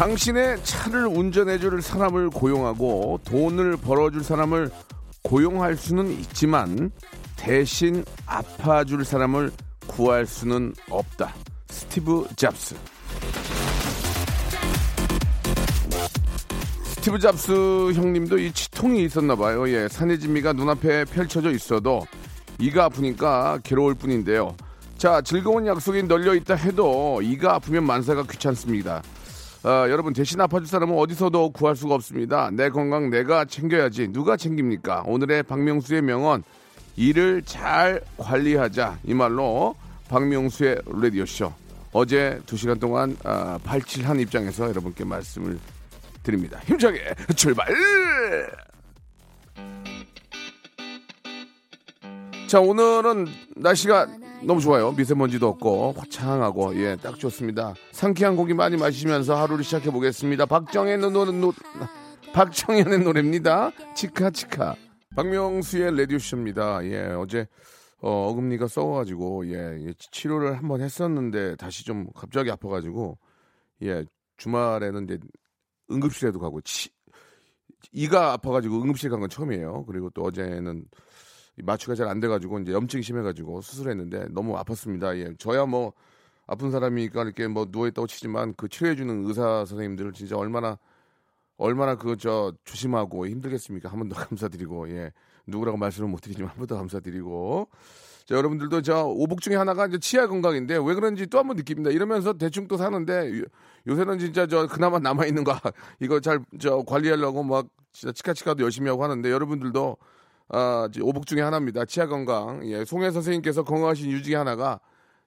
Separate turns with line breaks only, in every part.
당신의 차를 운전해줄 사람을 고용하고 돈을 벌어줄 사람을 고용할 수는 있지만 대신 아파줄 사람을 구할 수는 없다. 스티브 잡스. 스티브 잡스 형님도 이 치통이 있었나 봐요. 예, 산해진미가 눈앞에 펼쳐져 있어도 이가 아프니까 괴로울 뿐인데요. 자, 즐거운 약속이 널려 있다 해도 이가 아프면 만사가 귀찮습니다. 어, 여러분 대신 아파줄 사람은 어디서도 구할 수가 없습니다. 내 건강 내가 챙겨야지 누가 챙깁니까? 오늘의 박명수의 명언 일을 잘 관리하자 이 말로 박명수의 라디오 쇼 어제 두 시간 동안 어, 발칠한 입장에서 여러분께 말씀을 드립니다. 힘차게 출발! 자 오늘은 날씨가 너무 좋아요. 미세먼지도 없고 화창하고 예 딱 좋습니다. 상쾌한 고기 많이 마시면서 하루를 시작해 보겠습니다. 박정현의 노래 노, 박정현의 노래입니다. 치카 치카. 박명수의 레디오 쇼입니다. 예 어제 어, 어금니가 썩어가지고 예 치료를 한번 했었는데 다시 좀 갑자기 아파가지고 예 주말에는 이제 응급실에도 가고 치, 이가 아파가지고 응급실 간 건 처음이에요. 그리고 또 어제는 마취가 잘 안 돼가지고 이제 염증이 심해가지고 수술했는데 너무 아팠습니다. 예, 저야 뭐 아픈 사람이니까 이렇게 뭐 누워있다고 치지만 그 치료해주는 의사 선생님들을 진짜 얼마나 얼마나 그 저 조심하고 힘들겠습니까? 한 번 더 감사드리고 예 누구라고 말씀을 못 드리지만 한 번 더 감사드리고 자 여러분들도 저 오복 중에 하나가 이제 치아 건강인데 왜 그런지 또 한 번 느낍니다. 이러면서 대충 또 사는데 요 새는 진짜 저 그나마 남아 있는 거 이거 잘 저 관리하려고 막 진짜 치카치카도 열심히 하고 하는데 여러분들도 아, 오복 중에 하나입니다. 치아 건강. 예, 송혜 선생님께서 건강하신 이유 중에 하나가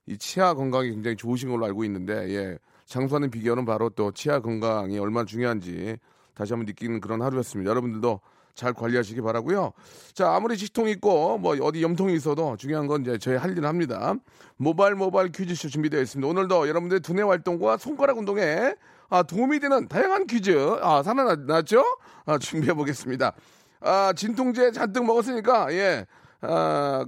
이 치아 건강이 굉장히 좋으신 걸로 알고 있는데, 예, 장수하는 비결은 바로 또 치아 건강이 얼마나 중요한지 다시 한번 느끼는 그런 하루였습니다. 여러분들도 잘 관리하시기 바라고요. 자, 아무리 치통 있고 뭐 어디 염통이 있어도 중요한 건 이제 저희 할 일을 합니다. 모바일 모바일 퀴즈쇼 준비되어 있습니다. 오늘도 여러분들의 두뇌 활동과 손가락 운동에 아, 도움이 되는 다양한 퀴즈 아, 살아났죠? 아, 준비해 보겠습니다. 아, 진통제 잔뜩 먹었으니까, 예, 아,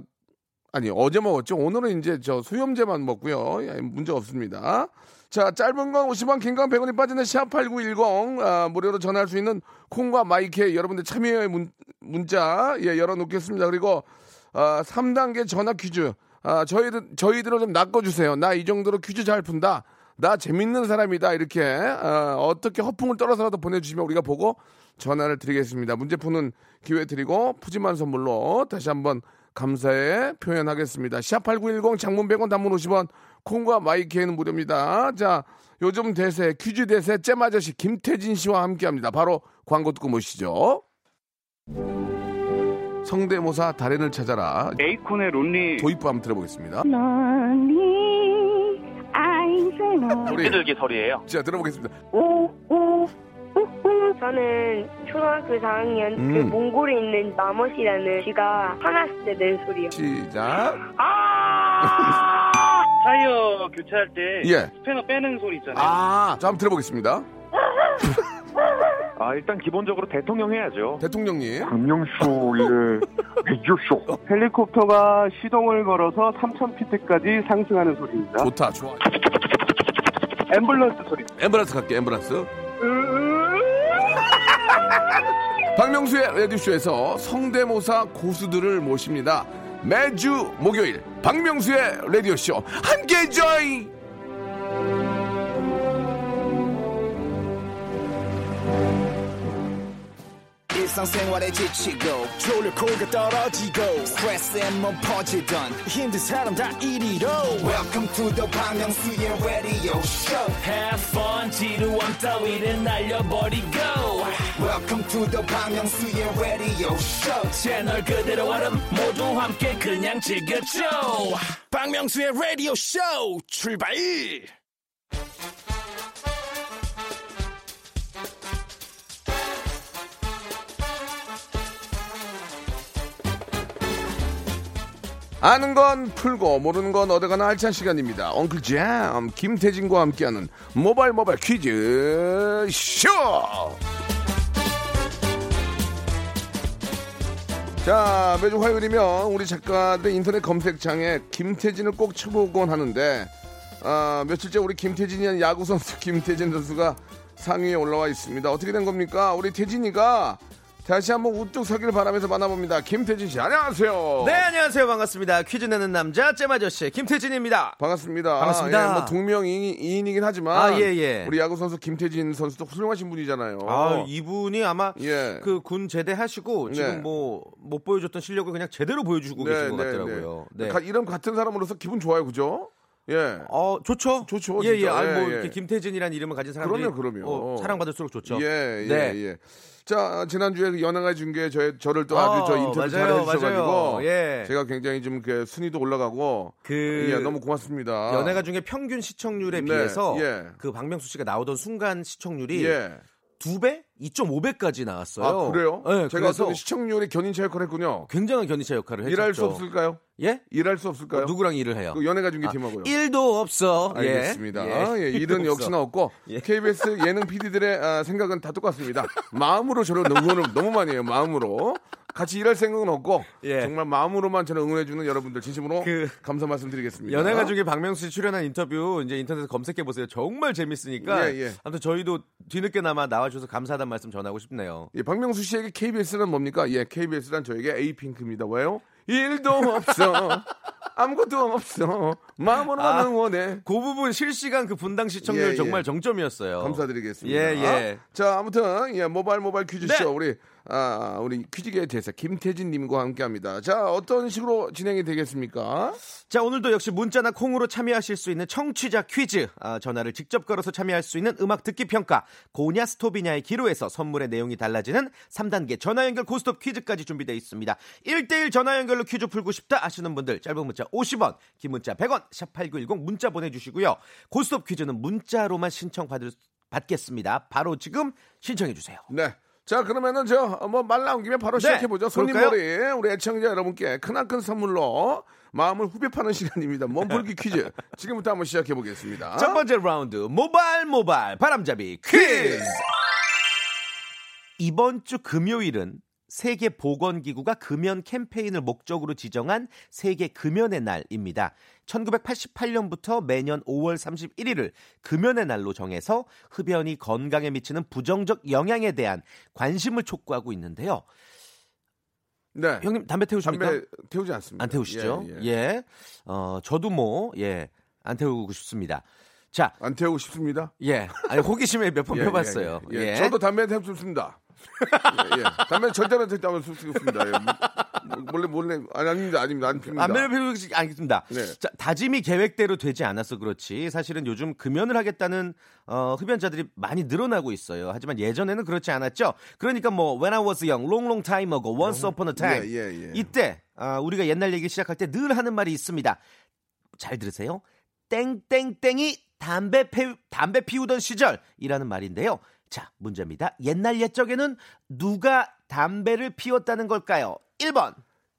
아니, 어제 먹었죠. 오늘은 이제 저 수염제만 먹고요. 예, 문제 없습니다. 자, 짧은 건 50원, 긴 건 100원이 빠지는 샵8910, 아, 무료로 전화할 수 있는 콩과 마이크 여러분들 참여의 문, 문자, 예, 열어놓겠습니다. 그리고, 아, 3단계 전화 퀴즈. 아, 저희들, 저희들을 좀 낚아주세요. 나 이 정도로 퀴즈 잘 푼다. 나 재밌는 사람이다. 이렇게, 아, 어떻게 허풍을 떨어서라도 보내주시면 우리가 보고 전화를 드리겠습니다. 문제 푸는 기회 드리고 푸짐한 선물로 다시 한번 감사의 표현하겠습니다. 샵8910 장문 100원 단문 50원 콩과 마이케이는 무료입니다. 자, 요즘 대세 퀴즈 대세 잼 아저씨 김태진 씨와 함께합니다. 바로 광고 듣고 모시죠. 성대모사 달인을 찾아라.
에이콘의 론리
도입부 한번 들어보겠습니다.
아인세노
우리
들기 소리예요.
자 들어보겠습니다.
오오 저는 초등학교 4학년 그
음.
몽골에 있는 마멋이라는 쥐가 화났을 때 낸 소리요.
시작.
타이어 교체할 때
예.
스패너 빼는 소리 있잖아요.
아, 자 한번 들어보겠습니다.
아 일단 기본적으로 대통령 해야죠.
대통령님.
박명수의 라디오쇼. 헬리콥터가 시동을 걸어서 3,000피트까지 상승하는 소리입니다.
좋다, 좋아.
앰뷸런스 소리.
엠브란스 갈게, 엠브란스. 박명수의 라디오쇼에서 성대모사 고수들을 모십니다. 매주 목요일 박명수의 라디오쇼 함께 join!
일상생활에 지치고, 졸려 코가 떨어지고, 스트레스에 몸 퍼지던, 힘든 사람 다 이리로. welcome to the Bang Myung-soo's radio show
Have fun 지루함 따위를 날려버리고
Welcome to the 방명수의 radio show.
채널 그대로 얼음 모두 함께 그냥 즐겨줘.
방명수의 radio show 출발.
아는 건 풀고 모르는 건 얻어가는 알찬 시간입니다. 엉클 잼 김태진과 함께하는 모발 모발 퀴즈 쇼. 자 매주 화요일이면 우리 작가들 인터넷 검색창에 김태진을 꼭 쳐보곤 하는데 아, 며칠째 우리 김태진이라는 야구 선수 김태진 선수가 상위에 올라와 있습니다. 어떻게 된 겁니까? 우리 태진이가 다시 한번 우뚝 서기를 바라면서 만나봅니다. 김태진 씨, 안녕하세요.
네, 안녕하세요. 반갑습니다. 퀴즈 내는 남자, 잼아저씨, 김태진입니다.
반갑습니다.
반갑습니다.
예, 뭐 동명이인이긴 하지만
아, 예, 예.
우리 야구 선수 김태진 선수도 훌륭하신 분이잖아요.
아, 이분이 아마
예.
그군 제대하시고 지금
네.
뭐못 보여줬던 실력을 그냥 제대로 보여주고 계신 것 같더라고요. 네.
가- 이름 같은 사람으로서 기분 좋아요, 그죠? 예.
어, 좋죠.
좋죠,
예, 예. 아니, 뭐,
예,
이렇게
예.
김태진이라는 이름을 가진 사람들이.
그럼요, 그럼요.
어, 사랑받을수록 좋죠.
예, 예,
네.
예. 자, 지난주에 그 연예가 중계 저, 저를 또
아,
아주 저 인터뷰 잘 해주셔가지고.
예.
제가 굉장히 좀 그 순위도 올라가고.
그
예, 너무 고맙습니다.
연예가 중에 평균 시청률에
네,
비해서
예.
그 박명수 씨가 나오던 순간 시청률이
예.
두 배, 2.5배까지 나왔어요.
아, 그래요?
네,
제가
그래서
어떤 시청률의 견인차 역할을 했군요.
굉장한 견인차 역할을 했죠.
일할 수 없을까요?
예?
일할 수 없을까요?
어, 누구랑 일을 해요?
그 연예가 중계
아,
팀하고요.
일도 없어. 예.
알겠습니다.
예.
예, 일은. 역시나 없고
예.
KBS 예능 PD들의 아, 생각은 다 똑같습니다. 마음으로 저를 응원을 너무 많이 해요. 마음으로 같이 일할 생각은 없고
예.
정말 마음으로만 저를 응원해주는 여러분들 진심으로
그
감사 말씀드리겠습니다.
연예가 중에 박명수 씨 출연한 인터뷰 이제 인터넷에 검색해 보세요. 정말 재밌으니까.
예, 예.
아무튼 저희도 뒤늦게나마 나와주셔서 감사하다는 말씀 전하고 싶네요.
예, 박명수 씨에게 KBS란 뭡니까? 예, KBS란 저에게 에이핑크입니다. 왜요? 일도 없어. 아무것도 없어. 마음으로만
아.
응원해.
그 부분 실시간 그 분당 시청률
예, 예.
정말 정점이었어요.
감사드리겠습니다.
예, 예.
자, 아무튼 예, 모바일 모바일 퀴즈쇼
네.
우리 아, 우리 퀴즈계의 대사 김태진 님과 함께 합니다. 자, 어떤 식으로 진행이 되겠습니까?
자, 오늘도 역시 문자나 콩으로 참여하실 수 있는 청취자 퀴즈. 아, 전화를 직접 걸어서 참여할 수 있는 음악 듣기 평가. 고냐 스톱이냐의 기로에서 선물의 내용이 달라지는 3단계 전화 연결 고스톱 퀴즈까지 준비되어 있습니다. 1대1 전화 연결로 퀴즈 풀고 싶다 하시는 분들 짧은 문자 50원, 긴 문자 100원, 샵8910 문자 보내 주시고요. 고스톱 퀴즈는 문자로만 신청 받을, 받겠습니다. 바로 지금 신청해 주세요.
네. 자, 그러면은 저 뭐 말 나온 김에 바로
네,
시작해 보죠. 손님머리 우리 애청자 여러분께 크나큰 선물로 마음을 후벼 파는 시간입니다. 몸풀기 퀴즈. 지금부터 한번 시작해 보겠습니다.
첫 번째 라운드 모발 모발 바람잡이 퀴즈. 이번 주 금요일은 세계 보건 기구가 금연 캠페인을 목적으로 지정한 세계 금연의 날입니다. 1988년부터 매년 5월 31일을 금연의 날로 정해서 흡연이 건강에 미치는 부정적 영향에 대한 관심을 촉구하고 있는데요.
네.
형님 담배 태우십니까?
담배 태우지 않습니다.
안 태우시죠?
예,
예.
예.
어, 저도 뭐, 예, 안 태우고 싶습니다. 자,
안 태우고 싶습니다.
예. 아니, 호기심에 몇번
예,
펴봤어요.
예,
예.
예. 저도 담배 태우고 싶습니다. 예, 예. 담배 절대로 태우고 싶습니다. 예. 뭐, 몰래 몰래 아니 아닙니다. 아닙니다. 안 핍니다.
안면을 피우지 않겠습니다.
네.
자, 다짐이 계획대로 되지 않아서 그렇지 사실은 요즘 금연을 하겠다는 어, 흡연자들이 많이 늘어나고 있어요. 하지만 예전에는 그렇지 않았죠. 그러니까 뭐 When I was young, long long time ago, once upon a time.
예, 예, 예.
이때 아, 우리가 옛날 얘기 시작할 때 늘 하는 말이 있습니다. 잘 들으세요. 땡땡땡이 담배 피, 담배 피우던 시절이라는 말인데요. 자, 문제입니다. 옛날 옛적에는 누가 담배를 피웠다는 걸까요? 1번,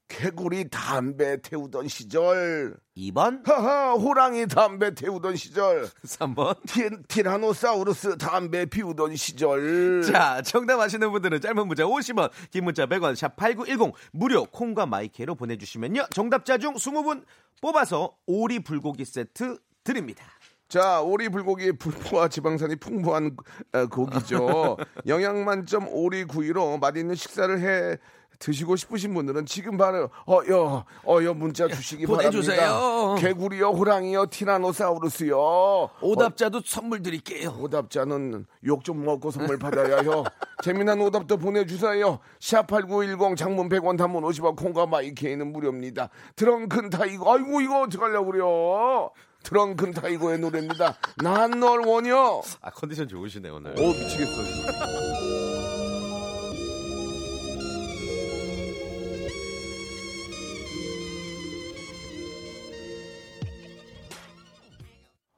개구리 담배 태우던 시절.
2번,
하하, 호랑이 담배 태우던 시절.
3번.
티, 티라노사우루스 담배 피우던 시절.
자, 정답 아시는 분들은 짧은 문자 50원, 긴 문자 100원, 샵 8910, 무료 콩과 my K로 보내주시면요. 정답자 중 20분 뽑아서 오리 불고기 세트 드립니다.
자, 오리 불고기 불포와 지방산이 풍부한 어, 고기죠. 영양 만점 오리 구이로 맛있는 식사를 해 드시고 싶으신 분들은 지금 바로 어여 어여 문자 주시기
보내주세요.
바랍니다. 개구리요, 호랑이요, 티라노사우루스요.
오답자도 선물 드릴게요.
오답자는 욕 좀 먹고 선물 받아야 요. 재미난 오답도 보내주세요. 샵8910 장문 100원 단문 50원 콩과 마이케이는 무료입니다. 드렁큰 타이거 아이고 이거 어떡하려고 그래요. 드렁큰 타이거의 노래입니다. 난 널 원해.
아, 컨디션 좋으시네, 오늘.
오 미치겠어.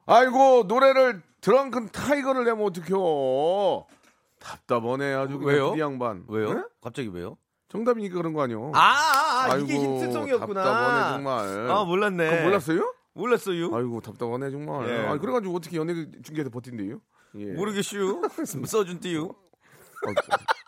아이고 노래를 드렁큰 타이거를 내면 어떡해요. 답답하네 아주
왜요?
이 양반.
왜요?
네?
갑자기 왜요?
정답이니까 그런 거 아니요.
아, 아, 아, 이게 힌트송이었구나.
답답하네, 정말.
아, 몰랐네.
몰랐어요?
몰랐어요?
아이고 답답하네 정말.
예.
아 그래가지고 어떻게 연예 중계에서 버틴대요? 예.
모르겠슈. 써준.
어,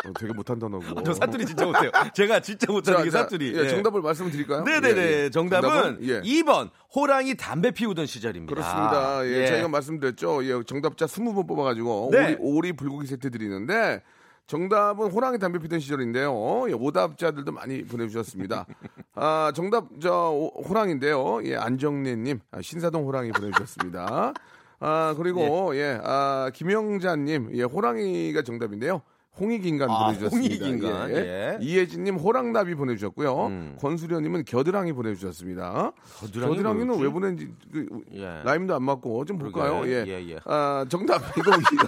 어, 되게 못한다고.
저 사투리 진짜 못해요. 제가 진짜 못하는 게 사투리.
예, 정답을 말씀드릴까요?
네네네.
예, 예.
정답은,
예.
2번 호랑이 담배 피우던 시절입니다.
그렇습니다. 예, 저희가 말씀드렸죠. 예, 정답자 20분 뽑아가지고
네.
오리, 오리 불고기 세트 드리는데 정답은 호랑이 담배 피던 시절인데요. 예, 오답자들도 많이 보내주셨습니다. 아, 정답 저 오- 호랑인데요. 예, 안정래님 아, 신사동 호랑이 보내주셨습니다. 아 그리고 예, 아 김영자님 예, 호랑이가 정답인데요. 홍익인간
아,
보내주셨습니다.
홍익인간, 예.
이혜진님 호랑나비 보내주셨고요.
음.
권수련님은 겨드랑이 보내주셨습니다.
겨드랑이
겨드랑이는
뭐였지?
왜 보낸지 그,
예.
라임도 안 맞고 좀. 볼까요? 예.
예, 예.
아, 정답 이거 이거,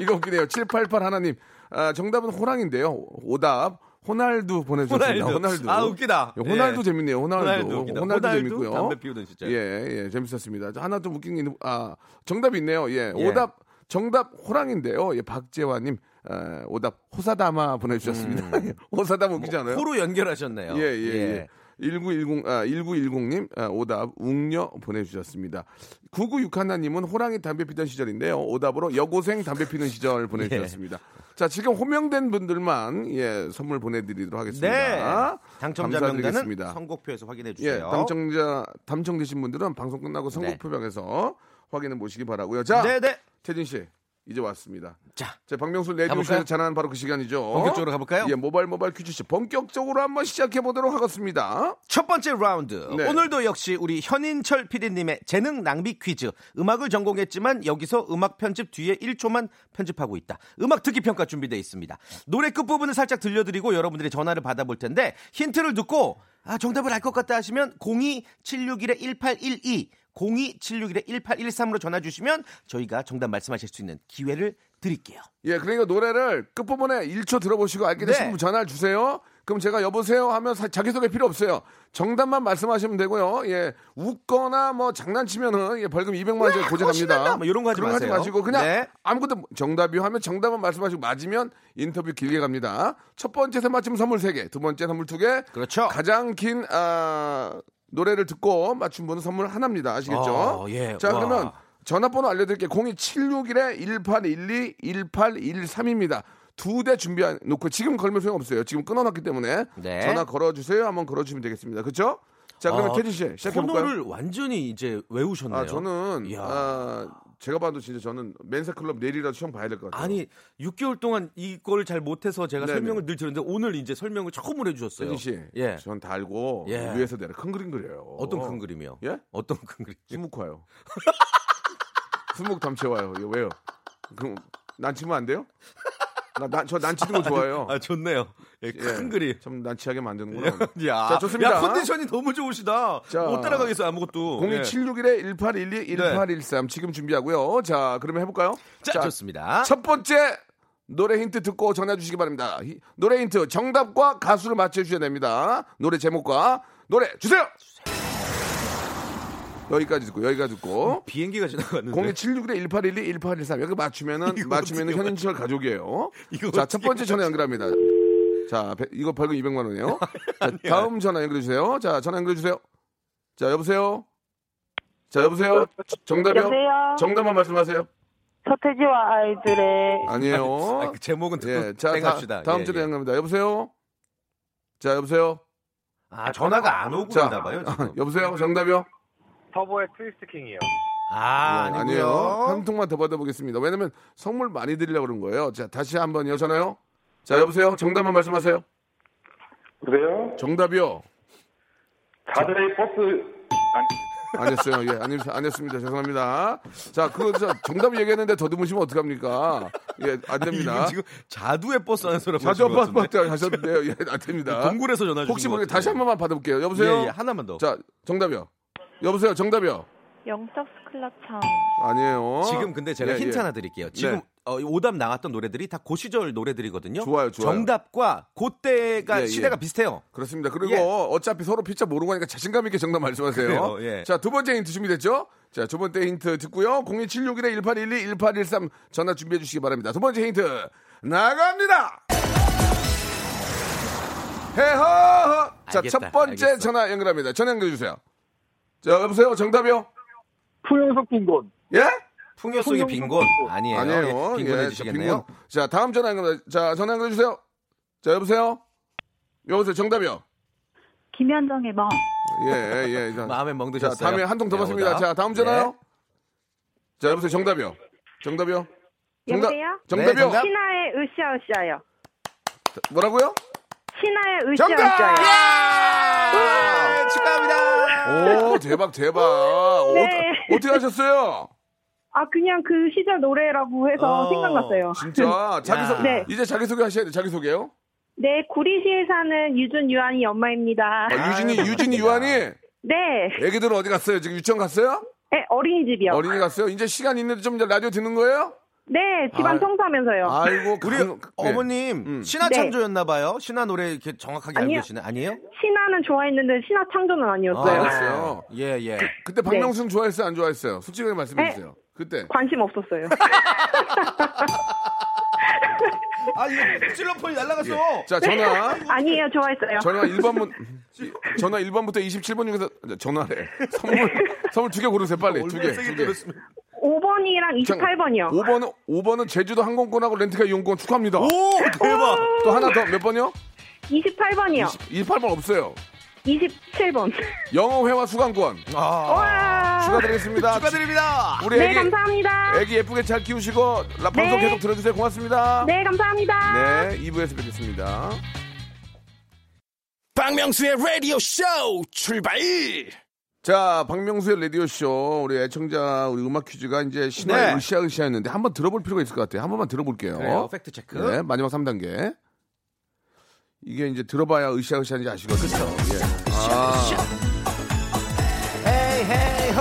이거 웃기네요. 788 하나님. 아, 정답은 호랑인데요. 오답 호날두 보내주셨습니다.
호날두.
호날두.
아, 웃기다.
예, 호날두
예.
재밌네요. 호날두.
호날두.
호날두 재밌고요.
담배 피우던 시절.
예, 예, 재밌었습니다. 자, 하나 좀 웃긴 게 있는, 아, 정답이 있네요. 예,
예.
오답 정답 호랑인데요. 예, 박재환님. 아, 오답 호사다마 보내주셨습니다. 호사다마 웃기지 않아요?
음. 코로 연결하셨네요.
예, 예, 예. 1910, 아, 1910님, 아, 오답, 웅녀 보내주셨습니다. 9961님은 호랑이 담배 피던 시절인데요. 오답으로 여고생 담배 피는 시절 보내주셨습니다. 자, 지금 호명된 분들만, 예, 선물 보내드리도록 하겠습니다.
네. 당첨자 명단은. 선곡표에서 확인해
예,
주세요.
당첨자, 당첨되신 분들은 방송 끝나고 선곡표방에서 확인해 보시기 바라고요 자,
네, 네.
태진 씨, 이제 왔습니다.
자,
자, 박명수 레디오쇼에서? 전하는 바로 그 시간이죠.
본격적으로 가볼까요?
예, 모바일 모바일 퀴즈쇼 본격적으로 한번 시작해 보도록 하겠습니다.
첫 번째 라운드.
네.
오늘도 역시 우리 현인철 PD님의 재능 낭비 퀴즈. 음악을 전공했지만 여기서 음악 편집 뒤에 1초만 편집하고 있다. 음악 듣기 평가 준비되어 있습니다. 노래 끝 부분을 살짝 들려드리고 여러분들의 전화를 받아볼 텐데 힌트를 듣고 아, 정답을 알 것 같다 하시면 02761-1812 02761-1813으로 전화 주시면 저희가 정답 말씀하실 수 있는 기회를 드릴게요.
예, 그러니까 노래를 끝부분에 1초 들어보시고 알게 되신
네.
분 전화를 주세요. 그럼 제가 여보세요 하면 사- 자기소개 필요 없어요. 정답만 말씀하시면 되고요. 예, 웃거나 뭐 장난치면은 예, 벌금 200만 원짜리
그거
고정합니다.
뭐 이런 거 하지 마세요.
마시고 그냥
네.
아무것도 정답이요 하면 정답만 말씀하시고 맞으면 인터뷰 길게 갑니다. 첫 번째 세 맞춤 선물 3개, 두 번째 선물 2개.
그렇죠.
가장 긴 아, 노래를 듣고 맞춘 분은 선물 하나입니다. 아시겠죠?
어, 예.
자,
와.
그러면 전화번호 알려드릴게요. 02761-1812, 1813입니다. 두 대 준비해 놓고 지금 걸면 소용없어요. 지금 끊어놨기 때문에
네.
전화 걸어주세요. 한번 걸어주시면 되겠습니다. 그렇죠? 자, 그러면
아,
태진 씨 시작해볼까요?
코너를 완전히 이제 외우셨네요.
아, 저는
이야.
아, 제가 봐도 진짜 저는 맨사 클럽 내일이라도 시험 봐야 될 것 같아요.
아니 6개월 동안 이걸 잘 못해서 제가
네네.
설명을 늘 드렸는데 오늘 이제 설명을 처음으로 해주셨어요.
태진 씨,
예.
전다 알고
예.
위에서 내가 큰 그림 그려요.
어떤 큰 그림이요?
예?
어떤 큰 그림?
수묵 와요. 수묵 담채 와요. 이거 왜요? 그럼 난 치면 안 돼요? 나, 난, 저 난치는 거 좋아해요.
아 좋네요. 예, 큰
예.
그림.
좀 난치하게 만드는구나.
야,
자, 좋습니다.
야, 컨디션이 너무 좋으시다.
자,
못 따라가겠어요 아무것도. 예.
02761-1812, 1813 지금 준비하고요. 자, 그러면 해볼까요?
자, 좋습니다.
첫 번째 노래 힌트 듣고 전해 주시기 바랍니다. 히- 노래 힌트 정답과 가수를 맞춰주셔야 됩니다. 노래 제목과 노래 주세요. 여기까지 듣고 여기까지 듣고
비행기가 지나갔는데.
02761-1812, 1813 여기 맞추면은 맞추면은 현인철 가족이에요. 자, 첫 번째 전화 연결합니다. 자, 배- 이거 벌금 200만 원이에요. 자, 다음 전화 연결해 주세요. 자, 전화 연결해 주세요. 자, 여보세요. 자, 여보세요. 정답이요?
여보세요?
정답만 말씀하세요.
서태지와 아이들의
아니에요.
아, 그 제목은 듣고
예, 자,
땡합시다.
다, 음
예,
전화
예.
연결합니다. 여보세요. 자, 여보세요.
아 전화가 안 오고
자,
있나 봐요. 지금.
여보세요. 정답이요?
터보의 트위스트 킹이요.
아,
예,
아니고요.
한 통만 더 받아보겠습니다. 왜냐면 선물 많이 드리려고 그런 거예요. 자, 다시 한번 여잖아요. 자, 여보세요. 정답만 말씀하세요.
그래요?
정답이요.
자들의 버스
아니었어요. 예, 아니, 아니었습니다. 죄송합니다. 자, 그거 저 정답 얘기했는데 더듬으시면 어떡합니까? 예, 안 됩니다.
지금 자두의 버스 하는 소리
자주 한번 받 하셨는데요. 예, 안 됩니다.
동굴에서 전화 주신
혹시
것
모르게. 다시 한 번만 받아볼게요. 여보세요?
예, 예, 하나만 더.
자, 정답이요. 여보세요? 정답이요?
영적 스클라창.
아니에요.
지금 근데 제가
예,
힌트
예.
하나 드릴게요. 지금
네.
어, 오답 나왔던 노래들이 다그 시절 노래들이거든요.
좋아요, 좋아요.
정답과 그때가
예, 예.
시대가 비슷해요.
그렇습니다. 그리고
예.
어차피 서로 피자 모르고 하니까 자신감 있게 정답 말씀하세요.
그래요, 예.
자, 두 번째 힌트 준비됐죠? 자, 두 번째 힌트 듣고요. 02761-1812, 1813 전화 준비해 주시기 바랍니다. 두 번째 힌트 나갑니다! 헤허. 자,
알겠다,
첫 번째
알겠어.
전화 연결합니다. 전화 연결해 주세요. 자, 여보세요. 정답이요?
풍영석 빈곤.
예?
풍요 속의 빈곤 아니에요.
아니에요.
예, 빈곤해
예,
주시겠네요.
빈곤. 자, 다음 전화 연결. 자, 전화 연결해 주세요. 자, 여보세요. 여보세요. 정답이요.
김현정의 멍.
예, 예. 자,
마음에
자,
멍드셨어요.
다음에 한 통더
네,
받습니다.
오다.
자, 다음 전화요.
네.
자, 여보세요. 정답이요. 정답이요. 정답.
여보세요?
정답이요.
네, 정답.
신화의 으쌰으쌰요.
뭐라고요?
신화의
정답!
으쌰으쌰요.
예! 축하합니다.
오, 대박, 대박.
네.
어, 어떻게 하셨어요?
아 그냥 그 시절 노래라고 해서
어,
생각났어요.
진짜 자기소
네.
이제 자기소개 하셔야 돼. 자기소개요.
네, 구리시에 사는 유준 유한이 엄마입니다.
아, 유진이 유진이 유한이
네,
애기들은 어디 갔어요? 지금 유치원 갔어요?
네, 어린이집이요.
어린이 갔어요? 이제 시간 있는데 좀 이제 라디오 듣는 거예요?
네, 집안
아,
청소하면서요.
아이고
우리
강- 네.
어머님
음.
신화
네.
창조였나 봐요. 신화 노래 이렇게 정확하게 알고
아니요.
계시네. 아니에요?
신화는 좋아했는데 신화 창조는 아니었어요.
아, 알았어요.
예, 예.
그 때 박명수는 좋아했어요? 안 좋아했어요? 솔직하게 말씀해 주세요. 그때
관심 없었어요.
아, 이거 실로폰이 날라갔어.
자 전화
아니에요, 좋아했어요.
전화 1번문 전화 1번부터 27번 중에서 전화래 선물 선물 두 개 고르세요 빨리 두 개 두 개.
5번이랑 28번이요.
5번은 5번은 제주도 항공권하고 렌트카 이용권 축하합니다.
오, 대박.
또 하나 더 몇 번이요?
28번이요.
28번 없어요.
27번.
영어 회화 수강권
아,
와.
축하드리겠습니다.
축하드립니다.
우리
네,
애기
감사합니다.
애기 예쁘게 잘 키우시고 라- 방송
네.
계속 들어주세요. 고맙습니다.
네, 감사합니다.
네, 2부에서 뵙겠습니다.
박명수의 라디오 쇼 출발
자, 박명수의 라디오쇼, 우리 애청자, 우리 음악 퀴즈가 이제 신화의
네.
으쌰으쌰였는데 한번 들어볼 필요가 있을 것 같아요. 한 번만 들어볼게요.
그래요. 팩트 체크.
네, 마지막 3단계. 이게 이제 들어봐야 으쌰으쌰인지 아시거든요. 예. 아,
hey hey ho.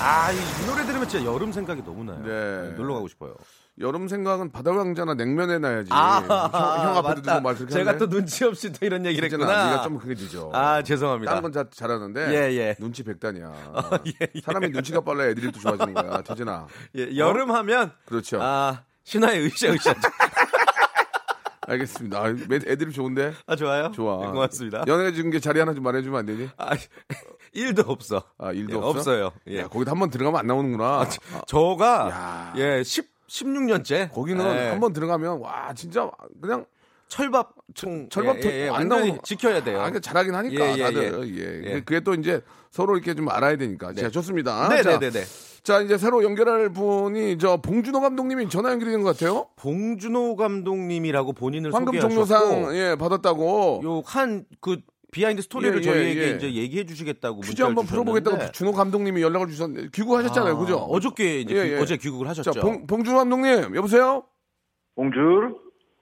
아, 이, 이 노래 들으면 진짜 여름 생각이 너무 나요.
네.
놀러 가고 싶어요.
여름 생각은 바다왕자나 냉면에 놔야지.
아,
형, 형 앞에도
맞다.
말 그렇게
제가
하네.
또 눈치 없이 또 이런 얘기를 했구나.
네가 좀 그게 지죠.
아, 죄송합니다.
다른 건 자, 잘하는데
예, 예.
눈치 백단이야.
예, 예.
사람이 눈치가 빨라야 애들이 또 좋아지는 거야. 태진아.
예, 여름 하면
그렇죠.
아, 신화의 으쌰 으쌰.
알겠습니다. 아, 애- 애들이 좋은데?
아, 좋아요.
좋아.
네, 고맙습니다.
연애 중계 자리 하나 좀 말해주면 안 되니?
아, 일도 없어.
아, 일도
예,
없어?
없어요. 예.
야, 거기도 한번 들어가면 안 나오는구나.
저가
야.
예, 10 16년째
거기는
예,
한번 들어가면 와 진짜 그냥
철밥 총
철밥
예, 예, 예,
안 나오는
지켜야 돼요.
아, 그러니까 잘하긴 하니까
예, 예,
다들 예.
예.
그게 또 이제 서로 이렇게 좀 알아야 되니까. 자, 좋습니다.
네,
자,
네, 네, 네.
자, 이제 새로 연결할 분이 저 봉준호 감독님이 전화 연결이 된것 같아요.
봉준호 감독님이라고 본인을
황금 종려상 예 받았다고.
요 한 그 비하인드 스토리를
예, 예,
저희에게
예.
이제 얘기해 주시겠다고
퀴즈 한번 풀어보겠다고 준호 감독님이 연락을 주셨는데 귀국하셨잖아요,
아,
그죠?
어저께 이제
예,
귀-
예.
어제 귀국을 하셨죠.
자, 봉, 봉준호 감독님 여보세요?
Bonjour.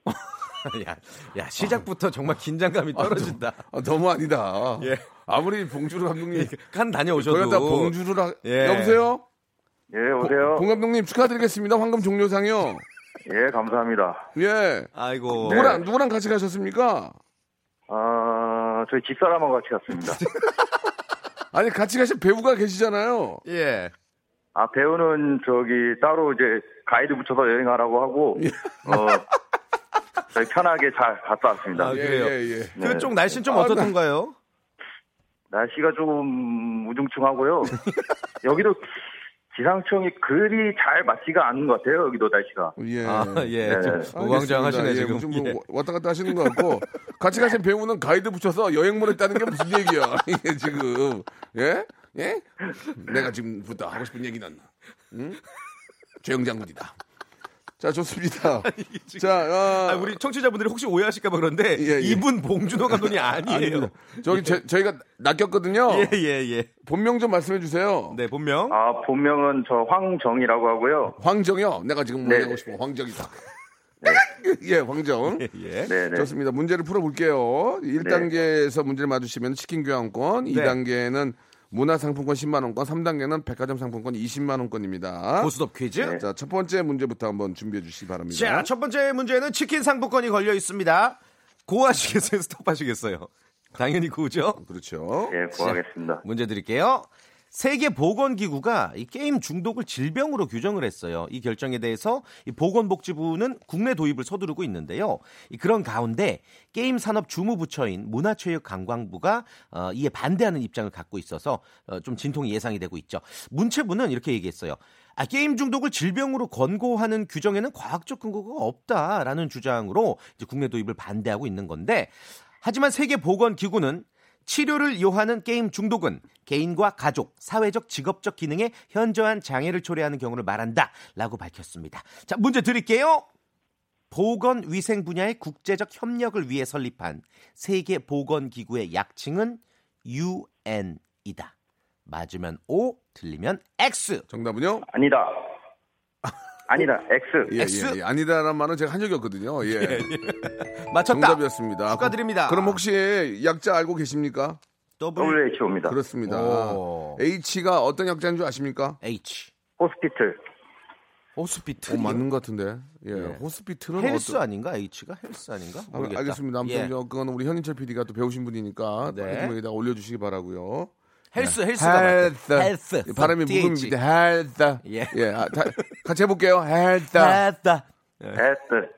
야, 야, 시작부터 정말 긴장감이 떨어진다.
아, 너무 아니다.
예.
아무리 봉준호 감독님
간 다녀오셔도
봉준호라
예.
여보세요?
예, 오세요.
봉 감독님 축하드리겠습니다. 황금 종료상이요.
예, 감사합니다.
예.
아이고.
누구랑 누구랑 같이 가셨습니까?
아, 저희 집사람하고 같이 갔습니다.
아니 같이 가신 배우가 계시잖아요.
예.
아, 배우는 저기 따로 이제 가이드 붙여서 여행하라고 하고, 어, 저희 편하게 잘 갔다 왔습니다.
아,
예,
그래요?
예, 예.
네.
그쪽 날씨는 좀
아,
어떻던가요?
날씨가 좀 우중충하고요. 여기도 기상청이 그리 잘 맞지가 않는 것 같아요. 여기도 날씨가.
예.
아, 예.
네.
우왕좌왕하시네
예,
지금.
좀
예.
뭐 왔다 갔다 하시는 것 같고 같이 가신 배우는 가이드 붙여서 여행물 했다는 게 무슨 얘기야? 이게 지금 예? 예? 내가 지금 부터 하고 싶은 얘기는 응? 조영 장 군이다. 자 좋습니다. 자 어,
아, 우리 청취자분들이 혹시 오해하실까봐 그런데
예, 예.
이분 봉준호 감독이 아니에요.
저기 제- 저희가 낚였거든요.
예, 예, 예.
본명 좀 말씀해 주세요.
네, 본명.
아, 본명은 저 황정이라고 하고요.
황정이요. 내가 지금 뭐
네.
하고 싶어 황정이다. 예, 황정.
예, 예.
네네.
좋습니다. 문제를 풀어볼게요. 1단계에서 문제를 맞으시면 치킨 교환권,
네.
2단계는 문화상품권 10만원권, 3단계는 백화점 상품권 20만원권입니다.
고스톱 퀴즈.
자, 첫 번째 문제부터 한번 준비해 주시기 바랍니다.
자, 첫 번째 문제는 치킨 상품권이 걸려 있습니다. 고하시겠어요? 스톱하시겠어요? 당연히 고죠.
그렇죠.
예, 구하겠습니다.
문제 드릴게요. 세계 보건기구가 이 게임 중독을 질병으로 규정을 했어요. 이 결정에 대해서 이 보건복지부는 국내 도입을 서두르고 있는데요. 이 그런 가운데 게임 산업 주무부처인 문화체육관광부가 어, 이에 반대하는 입장을 갖고 있어서 어, 좀 진통이 예상이 되고 있죠. 문체부는 이렇게 얘기했어요. 아, 게임 중독을 질병으로 권고하는 규정에는 과학적 근거가 없다라는 주장으로 국내 도입을 반대하고 있는 건데 하지만 세계 보건기구는 치료를 요하는 게임 중독은 개인과 가족, 사회적, 직업적 기능에 현저한 장애를 초래하는 경우를 말한다 라고 밝혔습니다. 자, 문제 드릴게요. 보건 위생 분야의 국제적 협력을 위해 설립한 세계 보건 기구의 약칭은 UN이다. 맞으면 O, 틀리면 X.
정답은요?
아니다. 아니다. X.
예,
X.
예, 예. 아니다라는 말은 제가 한 적이 없거든요. 예.
맞췄다.
정답이었습니다.
축하드립니다.
그럼 혹시 약자 알고 계십니까?
W
WHO입니다.
그렇습니다.
오.
H가 어떤 약자인 줄 아십니까?
H. hospital. hospital.
어, 맞는 것 같은데. 예.
예.
hospital은
health
어떤...
아닌가? H가 health 아닌가?
아,
모르겠다.
알겠습니다. 아무튼
예.
저 그건 우리 현인철 PD가 또 배우신 분이니까
네.
여기다 올려 주시기 바라고요.
헬스 헬스가
헬스.
헬스.
이 발음이
TH.
묵음입니다. 헬스.
예.
예. 아, 다- 같이 해볼게요.
health. health.
S.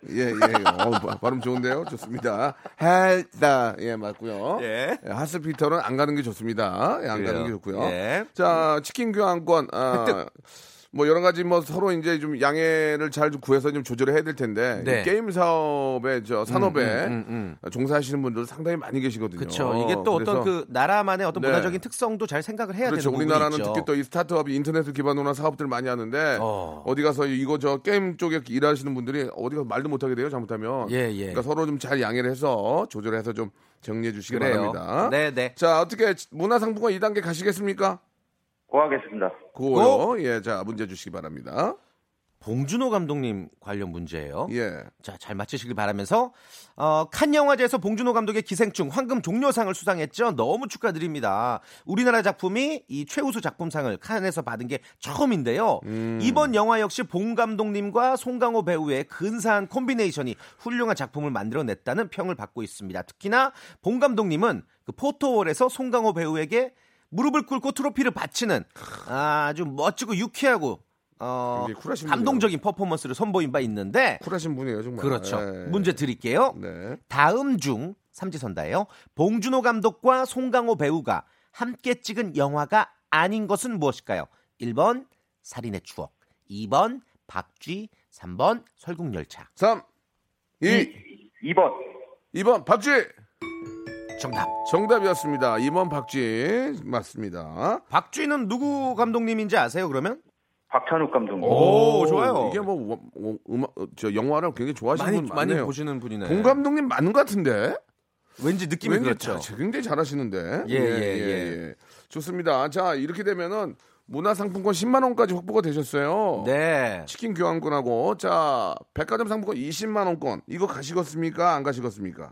예, 예. 어, 바- 발음 좋은데요? 좋습니다. 헬다. 예, 맞고요.
예.
hospital은 안 가는 게 좋습니다. 예, 안
그래요.
가는 게 좋고요.
예.
자, 치킨 교환권. 아, 뭐 여러 가지 뭐 서로 이제 좀 양해를 잘 구해서 좀 조절을 해야 될 텐데
네.
이 게임 사업에 저 산업에
음, 음, 음.
종사하시는 분들 상당히 많이 계시거든요.
그렇죠. 이게 또 어떤
그
나라만의 어떤
네.
문화적인 특성도 잘 생각을 해야
그렇죠.
되는
우리나라는
있죠.
특히 또 이 스타트업이 인터넷을 기반으로 한 사업들 많이 하는데
어.
어. 디 가서 이거 저 게임 쪽에 일하시는 분들이 어디 가서 말도 못하게 돼요. 잘못하면.
예, 예.
그러니까 서로 좀 잘 양해를 해서 조절해서 좀 정리해 주시기
그래요.
바랍니다.
네, 네.
자, 어떻게 문화상품권 2단계 가시겠습니까?
고하겠습니다.
그거요. 예, 자, 문제 주시기 바랍니다.
봉준호 감독님 관련 문제예요.
예.
자, 잘 맞히시길 바라면서 어, 칸 영화제에서 봉준호 감독의 기생충 황금 종려상을 수상했죠. 너무 축하드립니다. 우리나라 작품이 이 최우수 작품상을 칸에서 받은 게 처음인데요. 이번 영화 역시 봉 감독님과 송강호 배우의 근사한 콤비네이션이 훌륭한 작품을 만들어냈다는 평을 받고 있습니다. 특히나 봉 감독님은 그 포토월에서 송강호 배우에게 무릎을 꿇고 트로피를 바치는 아주 멋지고 유쾌하고 어, 감동적인 퍼포먼스를 선보인 바 있는데
쿨하신 분이에요, 정말.
그렇죠.
예.
문제 드릴게요.
네.
다음 중 삼지선다예요. 봉준호 감독과 송강호 배우가 함께 찍은 영화가 아닌 것은 무엇일까요? 1번 살인의 추억, 2번 박쥐, 3번 설국열차.
3 2
2번.
2번 박쥐.
정답.
정답이었습니다. 2번 박쥐 맞습니다.
박쥐는 누구 감독님인지 아세요? 그러면?
박찬욱 감독님.
오, 좋아요.
이게 뭐 음악 어, 저 영화를 굉장히 좋아하시는
많이
분
많이
많네요.
보시는 분이네.
봉 감독님 맞는 것 같은데.
왠지 느낌이
왠지
그렇죠.
자- 굉장히 잘하시는데.
예, 예, 예.
좋습니다. 자, 이렇게 되면은 문화상품권 10만 원까지 확보가 되셨어요.
네.
치킨 교환권하고 자, 백화점 상품권 20만 원권. 이거 가시겠습니까? 안 가시겠습니까?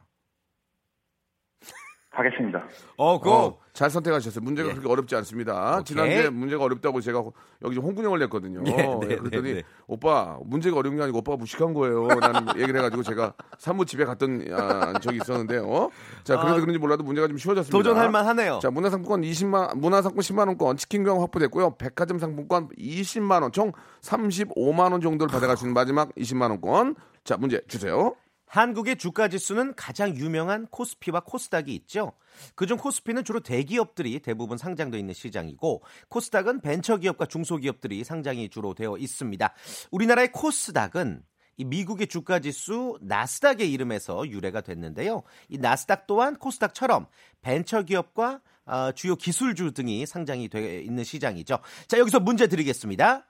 가겠습니다.
어, 그거
어, 잘 선택하셨어요. 문제가
예.
그렇게 어렵지 않습니다.
오케이.
지난주에 문제가 어렵다고 제가 여기 좀 홍군형을 냈거든요.
예, 네,
예, 그랬더니
네, 네.
오빠 문제가 어려운 게 아니고 오빠가 무식한 거예요. 라는 얘기를 해가지고 제가 사무 집에 갔던 아, 적이 있었는데요. 자 그래서
아,
그런지 몰라도 문제가 좀 쉬워졌습니다.
도전할 만하네요.
자 문화상품권 20만 문화상품 10만 원권 치킨 교환 확보됐고요. 백화점 상품권 20만 원 총 35만 원 정도를 받아갈 수 있는 마지막 20만 원권. 자 문제 주세요.
한국의 주가 지수는 가장 유명한 코스피와 코스닥이 있죠. 그중 코스피는 주로 대기업들이 대부분 상장되어 있는 시장이고 코스닥은 벤처기업과 중소기업들이 상장이 주로 되어 있습니다. 우리나라의 코스닥은 이 미국의 주가 지수 나스닥의 이름에서 유래가 됐는데요. 이 나스닥 또한 코스닥처럼 벤처기업과 어, 주요 기술주 등이 상장이 되어 있는 시장이죠. 자, 여기서 문제 드리겠습니다.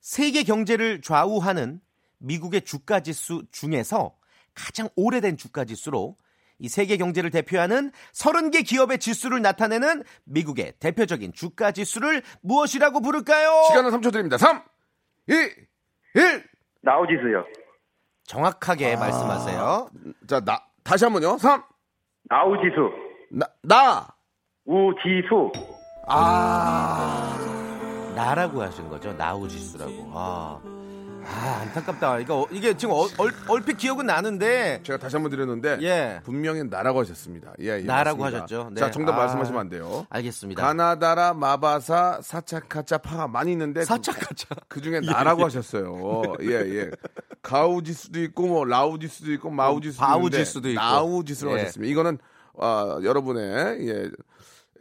세계 경제를 좌우하는 미국의 주가 지수 중에서 가장 오래된 주가 지수로 이 세계 경제를 대표하는 30개 기업의 지수를 나타내는 미국의 대표적인 주가 지수를 무엇이라고 부를까요?
시간은 3초 드립니다. 3, 2, 1.
나우지수요.
정확하게 말씀하세요.
자 나 다시 한 번요. 3,
나우지수.
나, 나.
우지수.
나라고 하신 거죠. 나우 지수라고. 아. 아, 안타깝다. 이거 이게 지금 얼, 얼, 얼 핏 기억은 나는데
제가 다시 한번 드렸는데
예.
분명히 나라고 하셨습니다. 예, 예,
나라고
맞습니다.
하셨죠. 네.
자, 정답
아.
말씀하시면 안 돼요.
알겠습니다.
가나다라, 마바사, 사차카차, 파가 많이 있는데
사차카차.
그 중에 나라고 하셨어요. 예, 예. 가우지수도 있고 뭐 라우지수도 있고 마우지수도
바우지수도
있는데
있고.
나우지수로
예.
하셨습니다. 이거는 아, 여러분의 예.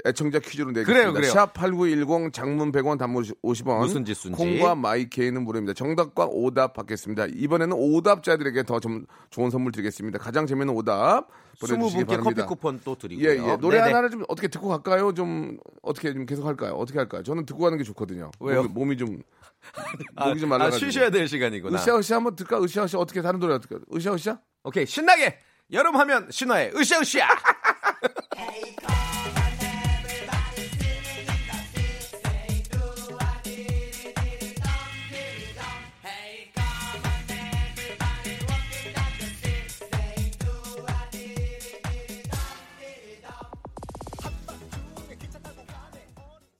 애청자 퀴즈로 내겠습니다.
그래요, 그래요.
샵8910 장문 100원 단문 50원.
무슨 지수인지.
콩과 마이케이는 무료입니다. 정답과 오답 받겠습니다. 이번에는 오답자들에게 더 좀 좋은 선물 드리겠습니다. 가장 재밌는 오답 보내주시기
20분께
바랍니다.
커피 쿠폰 또 드리고요.
예, 예. 노래
네네.
하나를 좀 어떻게 듣고 갈까요? 좀 어떻게 좀 계속 할까요? 어떻게 할까요? 저는 듣고 가는 게 좋거든요.
왜요?
몸이, 몸이 좀
아,
목이 좀
아,
말라가지고.
쉬셔야 될 시간이구나.
으쌰으쌰 한번 들까? 으쌰으쌰 어떻게 다른 노래 어떻게? 으쌰으쌰?
오케이, 신나게 여름 하면 신화의 으쌰으쌰.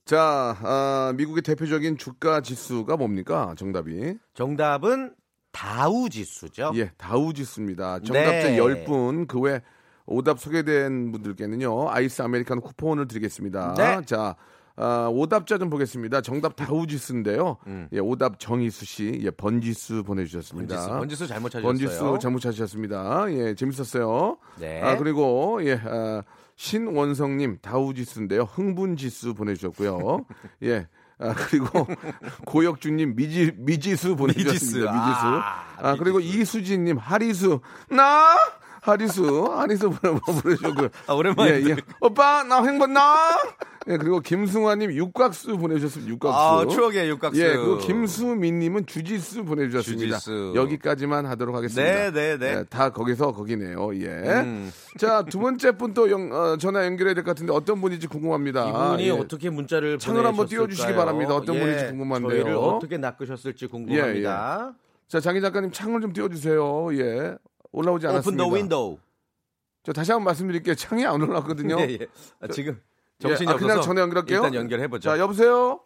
자, 아, 미국의 대표적인 주가 지수가 뭡니까? 정답이.
정답은 다우 지수죠.
예, 다우 지수입니다. 정답자
네.
10분 그 외 오답 소개된 분들께는요. 아이스 아메리카노 쿠폰을 드리겠습니다.
네.
자, 아, 오답자 좀 보겠습니다. 정답 다우 지수인데요.
음.
예, 오답 정희수 씨, 예, 번지수 보내주셨습니다.
번지수, 번지수 잘못 찾으셨어요.
번지수 잘못 찾으셨습니다. 예, 재밌었어요.
네.
아, 그리고, 예, 아, 신원성님, 다우지수인데요. 흥분지수 보내주셨고요. 예. 아, 그리고 고혁주님, 미지, 미지수 보내주셨습니다.
미지수.
미지수.
아,
아, 그리고 이수진님, 하리수, 나! 하리수, 하리수 보내- 보내주셨고요.
아, 오랜만에
예, 예. 오빠, 나 행복, 나! 예, 그리고 김승화님, 육각수 보내주셨습니다. 육각수.
아, 추억의 육각수.
예, 그리고 김수민님은 주지수 보내주셨습니다.
주지수.
여기까지만 하도록 하겠습니다.
네, 네, 네.
예, 다 거기서 거기네요. 예.
음.
자, 두 번째 분 또 어, 전화 연결해야 될 것 같은데 어떤 분인지 궁금합니다.
이분이
예.
어떻게 문자를
창을 한번? 띄워주시기 바랍니다. 어떤
예,
분인지 궁금한데요.
저희를 어떻게 낚으셨을지 궁금합니다.
자, 장희 작가님 창을 좀 띄워주세요. 예. 올라오지
오픈
않았습니다.
the window.
저 다시 한번 말씀드릴게요. 창이 안 올라왔거든요.
예, 예. 아, 지금 정신이
예, 아, 그냥 전화 연결할게요.
일단 연결해 보죠.
자, 여보세요?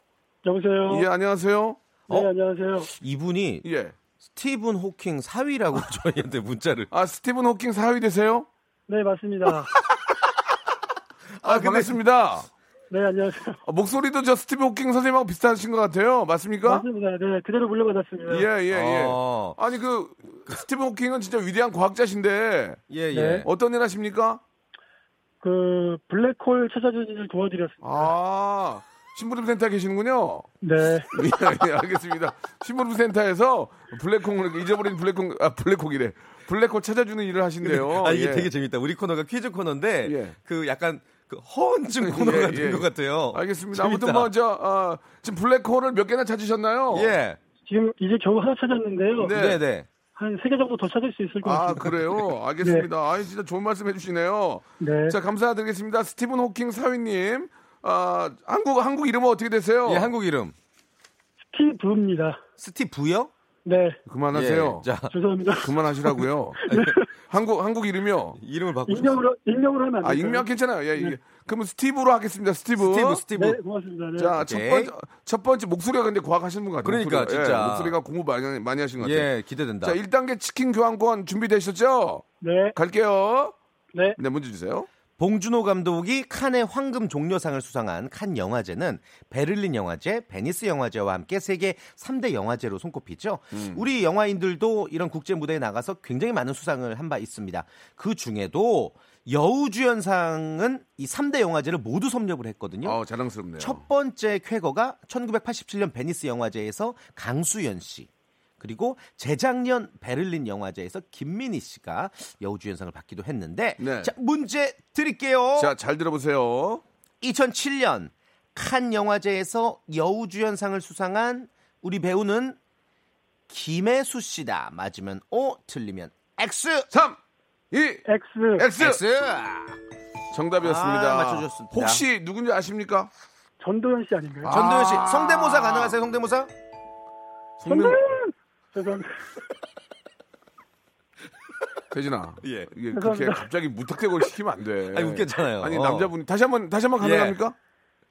여보세요.
예, 안녕하세요?
네, 안녕하세요.
이분이
예.
스티븐 호킹 사위라고 저희한테 문자를.
아, 스티븐 호킹 사위 되세요?
네, 맞습니다.
아, 반갑습니다.
네, 안녕하세요.
아, 목소리도 저 스티븐 호킹 선생님하고 비슷하신 것 같아요. 맞습니까?
맞습니다. 네, 그대로 물려받았습니다.
예, 예, 예.
어.
아니 그 스티븐 호킹은 진짜 위대한 과학자신데
예, 예.
네.
어떤 일 하십니까?
그 블랙홀 찾아주는 일 도와드렸습니다.
아 심부름 센터에 계시는군요.
네.
예, 예, 알겠습니다. 심부름 센터에서 블랙콩을 잊어버린 블랙콩 아 블랙콩이래. 블랙홀 찾아주는 일을 하신대요.
아, 이게
예.
되게 재밌다. 우리 코너가 퀴즈 코너인데
예.
그 약간 그 허언증 코너가
예,
된
예.
것 같아요.
알겠습니다.
재밌다.
아무튼 뭐저 어, 지금 블랙홀을 몇 개나 찾으셨나요?
예.
지금 이제 겨우 하나 찾았는데요.
네.
네, 네.
한세개 정도 더 찾을 수 있을
것아
같습니다.
그래요. 알겠습니다. 아 진짜 좋은 말씀 해주시네요.
네.
자 감사드리겠습니다. 스티븐 호킹 사위님. 아 한국 한국 이름은 어떻게 되세요?
예, 한국 이름.
스티브입니다.
스티브요?
네.
그만하세요.
예. 자,
죄송합니다.
그만하시라고요. 한국 한국 이름이요.
이름을 바꾸셨어요.
익명으로, 익명으로 하면 안
아? 익명 괜찮아요. 예, 예. 그러면 스티브로 하겠습니다. 스티브.
스티브, 스티브.
네, 고맙습니다. 네.
자, 첫
오케이.
번째 첫 번째 목소리가 근데 과학하시는 분 같아요.
그러니까,
목소리가.
진짜.
예, 목소리가 공부 많이 많이 하신 것 같아요.
예, 기대된다.
자, 1단계 치킨 교환권 준비되셨죠?
네.
갈게요.
네.
네, 문제 주세요.
봉준호 감독이 칸의 황금 종려상을 수상한 칸 영화제는 베를린 영화제, 베니스 영화제와 함께 세계 3대 영화제로 손꼽히죠. 우리 영화인들도 이런 국제 무대에 나가서 굉장히 많은 수상을 한 바 있습니다. 그 중에도 여우주연상은 이 3대 영화제를 모두 섭렵을 했거든요.
어, 자랑스럽네요.
첫 번째 쾌거가 1987년 베니스 영화제에서 강수연 씨. 그리고 재작년 베를린 영화제에서 김민희 씨가 여우주연상을 받기도 했는데
네.
자 문제 드릴게요.
자, 잘 들어보세요.
2007년 칸 영화제에서 여우주연상을 수상한 우리 배우는 김혜수 씨다. 맞으면 O, 틀리면 X.
3 2
X.
X.
X.
정답이었습니다.
아, 맞춰주셨습니다.
혹시 누군지 아십니까?
전도연 씨 아닌가요?
전도연 씨
아.
성대모사 가능하세요? 성대모사?
성명
죄송합니다.
대진아.
예.
이게 그렇게
죄송합니다.
갑자기 무턱대고 시키면 안 돼.
아니, 웃겼잖아요.
아니
어.
남자분이 다시 한번 다시 한번 가능합니까?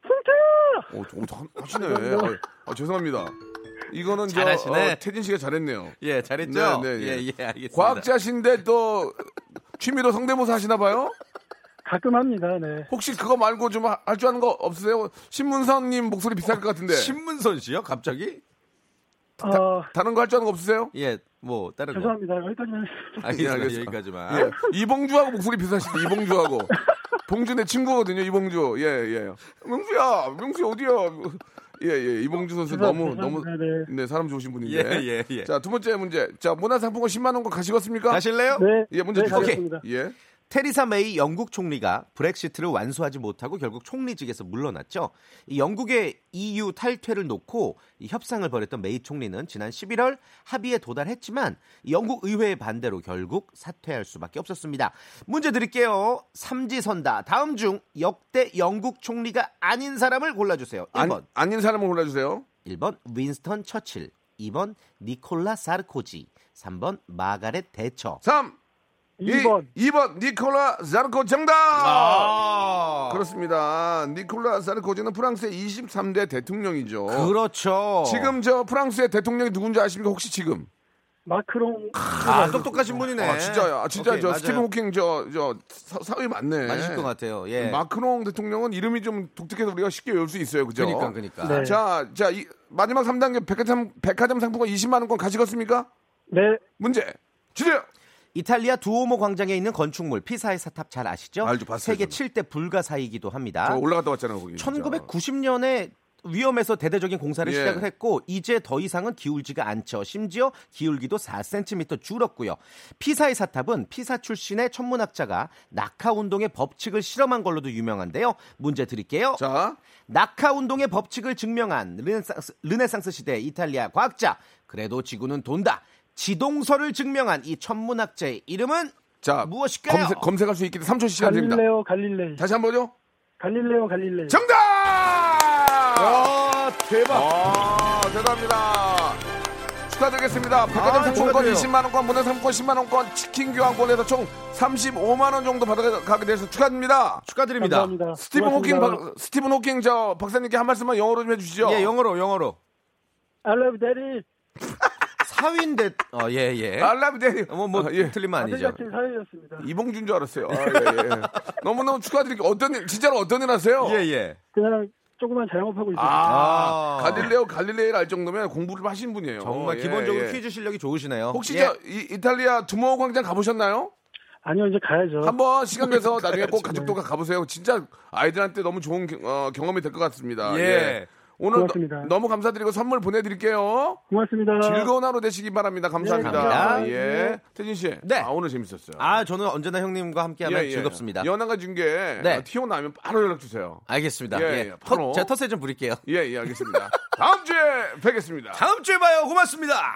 성태야!
어, 어, 하- 하시네. 어, 어, 죄송합니다. 이거는 저
잘하시네.
어, 태진 씨가 잘했네요.
예, 잘했죠?
네, 네, 예.
예, 예, 알겠습니다.
과학자신데 또 취미로 성대모사 하시나 봐요?
가끔 합니다. 네.
혹시 그거 말고 좀 할 줄 아는 거 없으세요? 신문선님 목소리 비쌀 것 같은데.
신문선 씨요? 갑자기?
어,
다 른 거 할 줄 아는 거 없으세요?
예, 뭐 다른 거.
죄송합니다. 여기까지만.
알겠습니다. 여기까지만.
예. 이봉주하고 목소리 비슷하신데 이봉주하고 봉주 내 친구거든요 이봉주 예 예 명수야 명수 어디야 예 예 이봉주 선수 너무 너무
죄송합니다. 네.
네 사람 좋으신 분인데
예, 예, 예.
자 두 번째 문제 자 문화상품권 10만 원권 가시겠습니까
가실래요?
네.
예 문제
네,
주세요
가겠습니다.
예
테리사 메이 영국 총리가 브렉시트를 완수하지 못하고 결국 총리직에서 물러났죠. 이 영국의 EU 탈퇴를 놓고 이 협상을 벌였던 메이 총리는 지난 11월 합의에 도달했지만 이 영국 의회의 반대로 결국 사퇴할 수밖에 없었습니다. 문제 드릴게요. 삼지선다. 다음 중 역대 영국 총리가 아닌 사람을 골라주세요. 1번.
안, 아닌 사람을 골라주세요
1번 윈스턴 처칠, 2번 니콜라 사르코지, 3번 마가렛 대처.
3
2번.
2, 번 니콜라 자르코 정답
아,
그렇습니다 니콜라 자르코지는 프랑스의 23대 대통령이죠
그렇죠.
지금 저 프랑스의 대통령이 누군지 아십니까 혹시 지금
마크롱.
아, 똑똑하신 분이네.
아 진짜요 아 진짜
오케이,
저
맞아요.
스티븐 호킹 저 저 사회 맞네
맞으실 것 같아요. 예.
마크롱 대통령은 이름이 좀 독특해서 우리가 쉽게 외울 수 있어요. 그죠?
그러니까 그러니까.
네.
자, 자, 이, 마지막 3단계 백화점, 백화점 상품권 20만 원권 가시겠습니까?
네.
문제 주세요.
이탈리아 두오모 광장에 있는 건축물 피사의 사탑 잘 아시죠?
알죠, 봤어요,
세계
저는.
7대 불가사이기도 합니다.
저 올라갔다 왔잖아요, 거기. 진짜.
1990년에 위험해서 대대적인 공사를
예.
시작을 했고 이제 더 이상은 기울지가 않죠. 심지어 기울기도 4cm 줄었고요. 피사의 사탑은 피사 출신의 천문학자가 낙하 운동의 법칙을 실험한 걸로도 유명한데요. 문제 드릴게요.
자,
낙하 운동의 법칙을 증명한 르네상스, 르네상스 시대 이탈리아 과학자 그래도 지구는 돈다 지동설을 증명한 이 천문학자의 이름은
자,
무엇일까요?
검색, 검색할 수 있기 때문에 3초 시간 드립니다.
갈릴레오 갈릴레이.
다시 한 번요.
갈릴레오 갈릴레이.
정답!
아, 대박.
아, 대단합니다. 축하드리겠습니다. 백화점
아,
상품권
축하드려요.
20만 원권, 문화 상품권 10만 원권, 치킨 교환권에서 총 35만 원 정도 받아가게 돼서 축하드립니다.
축하드립니다.
감사합니다.
스티븐 호킹,
고맙습니다.
박, 스티븐 호킹 저 박사님께 한 말씀만 영어로 좀 해주시죠.
예, 영어로 영어로.
I love daddy.
사위인데 어, 예, 예.
알라비 대리.
뭐, 뭐
아, 예.
틀리면 아니죠.
같은 사이였습니다.
이봉준 줄 알았어요. 아, 예, 예. 너무너무 축하드릴게요. 어떤 일, 진짜로 어떤 일 하세요?
예, 예.
그냥 조그만 자영업하고 있습니다.
아,
아.
갈릴레오 갈릴레이를 알 정도면 공부를 하신 분이에요.
정말
예,
기본적으로
예.
퀴즈 실력이 좋으시네요.
혹시
예.
저 이, 이탈리아 두모 광장 가보셨나요?
아니요, 이제 가야죠.
한번 시간 내서 나중에 꼭 가족도 가보세요. 진짜 아이들한테 너무 좋은 경- 어, 경험이 될 것 같습니다.
예.
오늘
고맙습니다.
너, 무 감사드리고 선물 보내드릴게요.
고맙습니다.
즐거운 하루 되시기 바랍니다. 감사합니다.
네,
감사합니다.
예. 태진 씨.
네.
아, 오늘 재밌었어요.
아, 저는 언제나 형님과 함께하면
예, 예.
즐겁습니다.
연하가 중계
네.
튀어나오면 바로 연락 주세요.
알겠습니다.
예,
예,
예, 바로.
터, 제가 텃세 좀 부릴게요.
예, 예, 알겠습니다. 다음 주에 뵙겠습니다.
다음 주에 봐요. 고맙습니다.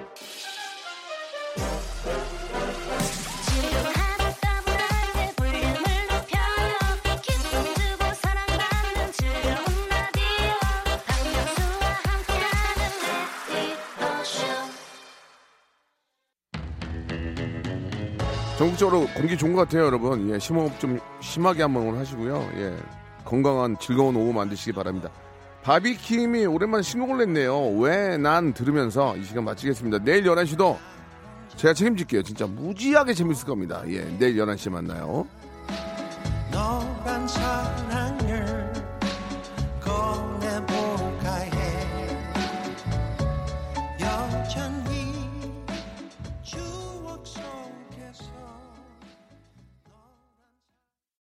전국적으로 공기 좋은 것 같아요, 여러분. 예, 심호흡 좀 심하게 한번 하시고요. 예, 건강한 즐거운 오후 만드시기 바랍니다. 바비킴이 오랜만에 신곡을 냈네요. 왜 난 들으면서 이 시간 마치겠습니다. 내일 11시도 제가 책임질게요. 진짜 무지하게 재밌을 겁니다. 예, 내일 11시에 만나요.